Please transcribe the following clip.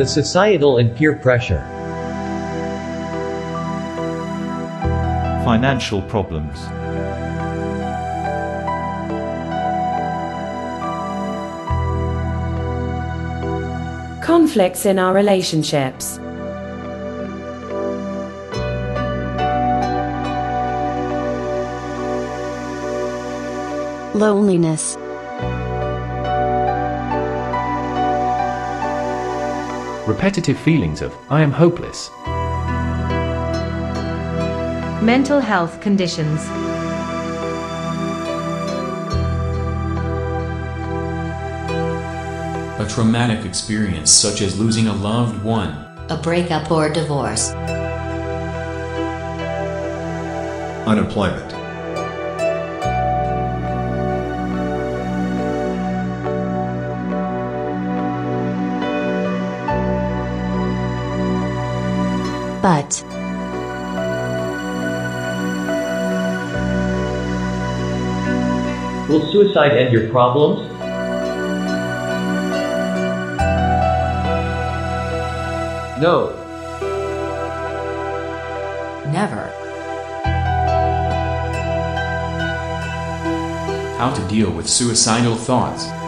The societal and peer pressure. Financial problems. Conflicts in our relationships. Loneliness. Repetitive feelings of, I am hopeless. Mental health conditions. A traumatic experience such as losing a loved one. A breakup or divorce. Unemployment. But. Will suicide end your problems? No. Never. How to deal with suicidal thoughts.